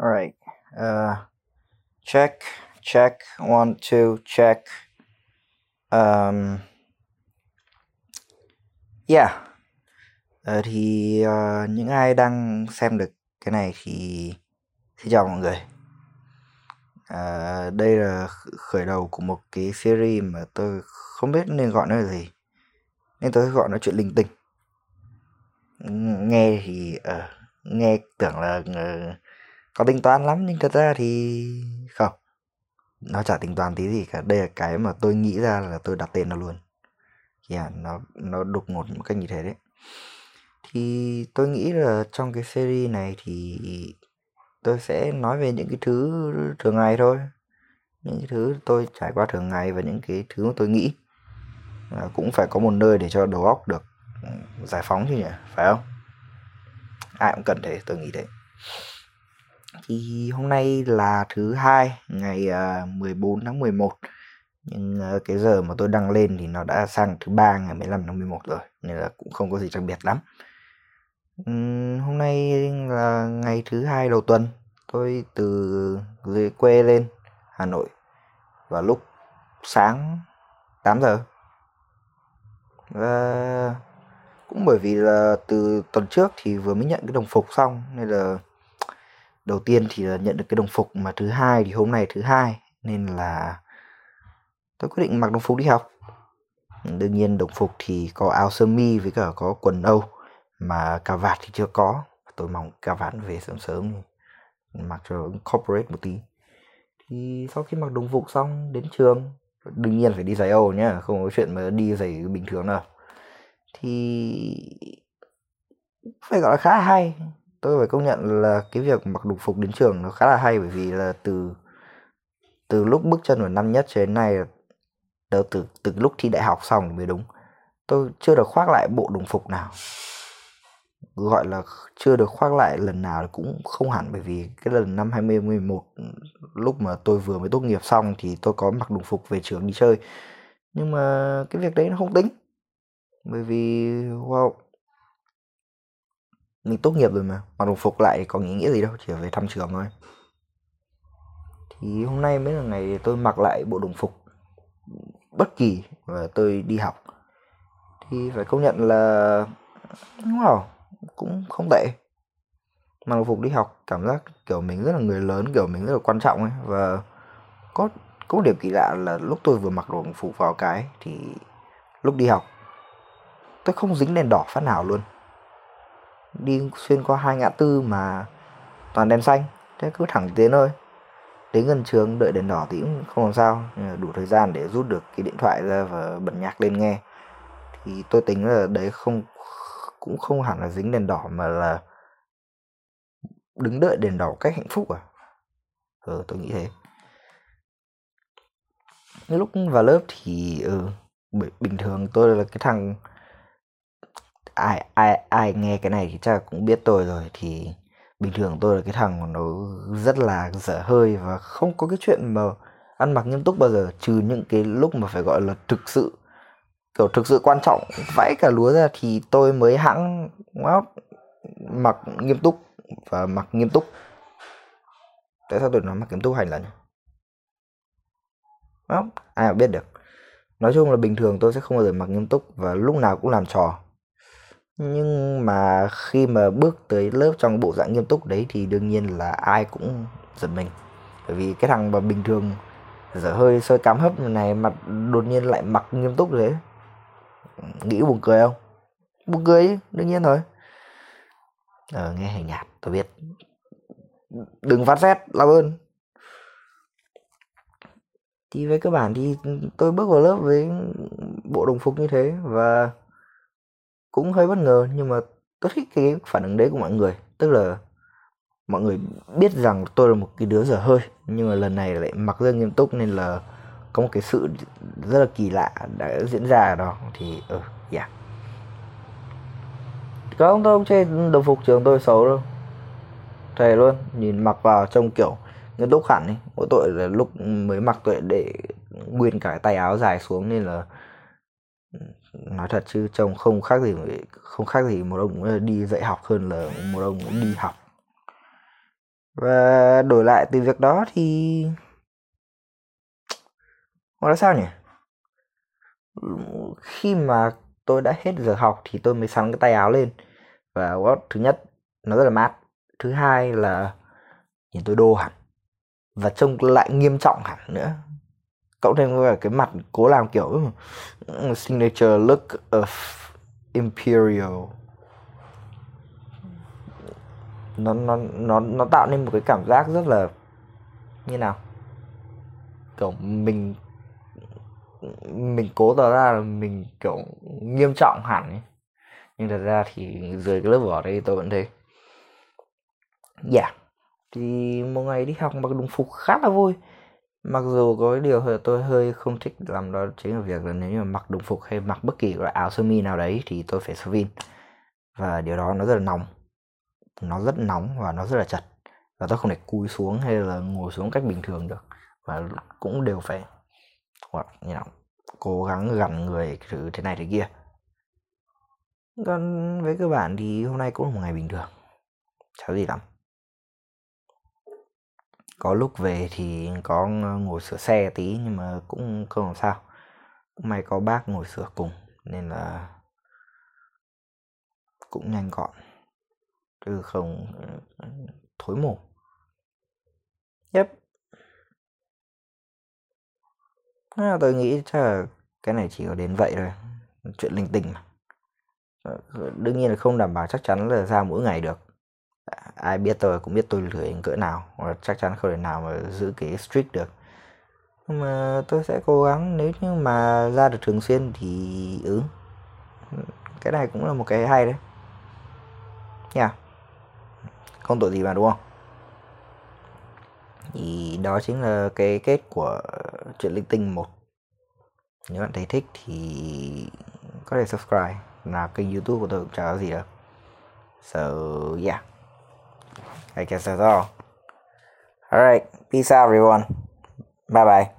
All right. Uh, check, check, one, two, check. Um, yeah. Uh, thì uh, những ai đang xem được cái này thì xin chào mọi người. Uh, đây là khởi đầu của một cái series mà tôi không biết nên gọi nó là gì. Nên tôi gọi nó chuyện linh tinh. Nghe thì uh, nghe tưởng là uh, có tính toán lắm nhưng thật ra thì không. Nó chả tính toán tí gì cả. Đây là cái mà tôi nghĩ ra là tôi đặt tên nó luôn. Yeah, à, nó nó đột ngột một cách như thế đấy. Thì tôi nghĩ là trong cái series này thì tôi sẽ nói về những cái thứ thường ngày thôi. Những cái thứ tôi trải qua thường ngày và những cái thứ mà tôi nghĩ. À, cũng phải có một nơi để cho đầu óc được ừ, giải phóng chứ nhỉ, phải không? Ai cũng cần thế, tôi nghĩ thế. Thì hôm nay là thứ hai, ngày ờ, 14 tháng 11. Nhưng ờ, cái giờ mà tôi đăng lên thì nó đã sang thứ ba ngày 15 tháng 11 rồi. Nên là cũng không có gì đặc biệt lắm. Hôm nay là ngày thứ hai đầu tuần. Tôi từ dưới quê lên Hà Nội vào lúc sáng 8 giờ. Và cũng bởi vì là từ tuần trước thì vừa mới nhận cái đồng phục xong nên là đầu tiên thì là nhận được cái đồng phục mà thứ hai thì hôm nay thứ hai nên là tôi quyết định mặc đồng phục đi học. Đương nhiên đồng phục thì có áo sơ mi với cả có quần âu mà cà vạt thì chưa có. Tôi mong cà vạt về sớm sớm thì mặc cho corporate một tí. Thì sau khi mặc đồng phục xong đến trường đương nhiên phải đi giày Âu nhá, không có chuyện mà đi giày bình thường đâu. Thì phải gọi là khá hay. Tôi phải công nhận là cái việc mặc đồng phục đến trường nó khá là hay bởi vì là từ từ lúc bước chân vào năm nhất cho đến nay từ từ từ lúc thi đại học xong mới đúng. Tôi chưa được khoác lại bộ đồng phục nào. Gọi là chưa được khoác lại lần nào cũng không hẳn bởi vì cái lần năm 2011 lúc mà tôi vừa mới tốt nghiệp xong thì tôi có mặc đồng phục về trường đi chơi. Nhưng mà cái việc đấy nó không tính. Bởi vì wow, mình tốt nghiệp rồi mà, mặc đồng phục lại có ý nghĩa gì đâu, chỉ về thăm trường thôi. Thì hôm nay mới là ngày tôi mặc lại bộ đồng phục bất kỳ và tôi đi học. Thì phải công nhận là đúng wow, cũng không tệ. Mặc đồng phục đi học cảm giác kiểu mình rất là người lớn, kiểu mình rất là quan trọng ấy và có có điểm kỳ lạ là lúc tôi vừa mặc đồng phục vào cái thì lúc đi học tôi không dính đèn đỏ phát nào luôn. Đi xuyên qua hai ngã tư mà toàn đèn xanh, thế cứ thẳng tiến thôi. Đến gần trường đợi đèn đỏ thì cũng không làm sao, đủ thời gian để rút được cái điện thoại ra và bật nhạc lên nghe. Thì tôi tính là đấy không cũng không hẳn là dính đèn đỏ mà là đứng đợi đèn đỏ cách hạnh phúc à. Ừ, tôi nghĩ thế. Lúc vào lớp thì ừ, bình thường tôi là cái thằng ai ai ai nghe cái này thì chắc cũng biết tôi rồi. Thì bình thường tôi là cái thằng mà nó rất là dở hơi và không có cái chuyện mà ăn mặc nghiêm túc bao giờ trừ những cái lúc mà phải gọi là thực sự kiểu thực sự quan trọng vãi cả lúa ra thì tôi mới hãng wow, mặc nghiêm túc và mặc nghiêm túc. Tại sao tôi nói mặc nghiêm túc hành lần không ai mà biết được. Nói chung là bình thường tôi sẽ không bao giờ mặc nghiêm túc và lúc nào cũng làm trò nhưng mà khi mà bước tới lớp trong bộ dạng nghiêm túc đấy thì đương nhiên là ai cũng giật mình. Bởi vì cái thằng mà bình thường dở hơi sôi cám hấp này mặt đột nhiên lại mặc nghiêm túc thế nghĩ buồn cười không? Buồn cười chứ, đương nhiên thôi ờ nghe hình nhạt tôi biết. Đừng phát xét làm ơn. Thì với cơ bản thì tôi bước vào lớp với bộ đồng phục như thế và cũng hơi bất ngờ, nhưng mà tôi thích cái phản ứng đấy của mọi người. Tức là mọi người biết rằng tôi là một cái đứa dở hơi, nhưng mà lần này lại mặc rất nghiêm túc nên là có một cái sự rất là kỳ lạ đã diễn ra ở đó. Thì ừ yeah. Có không tôi không chê đồng phục trường tôi xấu đâu. Thề luôn, nhìn mặc vào trông kiểu nghiêm túc hẳn ấy. Mỗi tội là lúc mới mặc tôi để nguyên cả cái tay áo dài xuống nên là nói thật chứ, trông không khác gì không khác gì một ông đi dạy học hơn là một ông đi học. Và đổi lại từ việc đó thì nó sao nhỉ? Khi mà tôi đã hết giờ học thì tôi mới sắn cái tay áo lên. Và thứ nhất, nó rất là mát. Thứ hai là nhìn tôi đô hẳn. Và trông lại nghiêm trọng hẳn nữa cộng thêm với cái mặt cố làm kiểu ừ, ừ, signature look of imperial. Nó nó nó nó tạo nên một cái cảm giác rất là như nào? Kiểu mình mình cố tỏ ra là mình kiểu nghiêm trọng hẳn ấy. Nhưng thật ra thì dưới cái lớp vỏ đây tôi vẫn thấy dạ yeah. thì một ngày đi học mặc đồng phục khá là vui mặc dù có cái điều tôi hơi không thích làm đó chính là việc là nếu như mà mặc đồng phục hay mặc bất kỳ loại áo sơ mi nào đấy thì tôi phải sơ vin. Và điều đó nó rất là nóng. Nó rất nóng và nó rất là chật. Và tôi không thể cúi xuống hay là ngồi xuống cách bình thường được. Và cũng đều phải hoặc như nào, cố gắng gần người thứ thế này thế kia. Còn với cơ bản thì hôm nay cũng là một ngày bình thường. Chả gì lắm có lúc về thì có ngồi sửa xe tí nhưng mà cũng không làm sao. Cũng may có bác ngồi sửa cùng nên là cũng nhanh gọn chứ không ừ, thối mồm yep. À, tôi nghĩ chắc là cái này chỉ có đến vậy thôi chuyện linh tinh mà. Ờ, đương nhiên là không đảm bảo chắc chắn là ra mỗi ngày được ai biết tôi cũng biết tôi lười cỡ nào và chắc chắn không thể nào mà giữ cái streak được. Nhưng mà tôi sẽ cố gắng, nếu như mà ra được thường xuyên thì ừ cái này cũng là một cái hay đấy. Nha. Yeah. không tội gì mà, đúng không? Thì đó chính là cái kết của chuyện linh tinh một. Nếu bạn thấy thích thì có thể subscribe. Là kênh youtube của tôi cũng chả có gì đâu. So, yeah. I guess that's all. Alright peace out everyone. Bye bye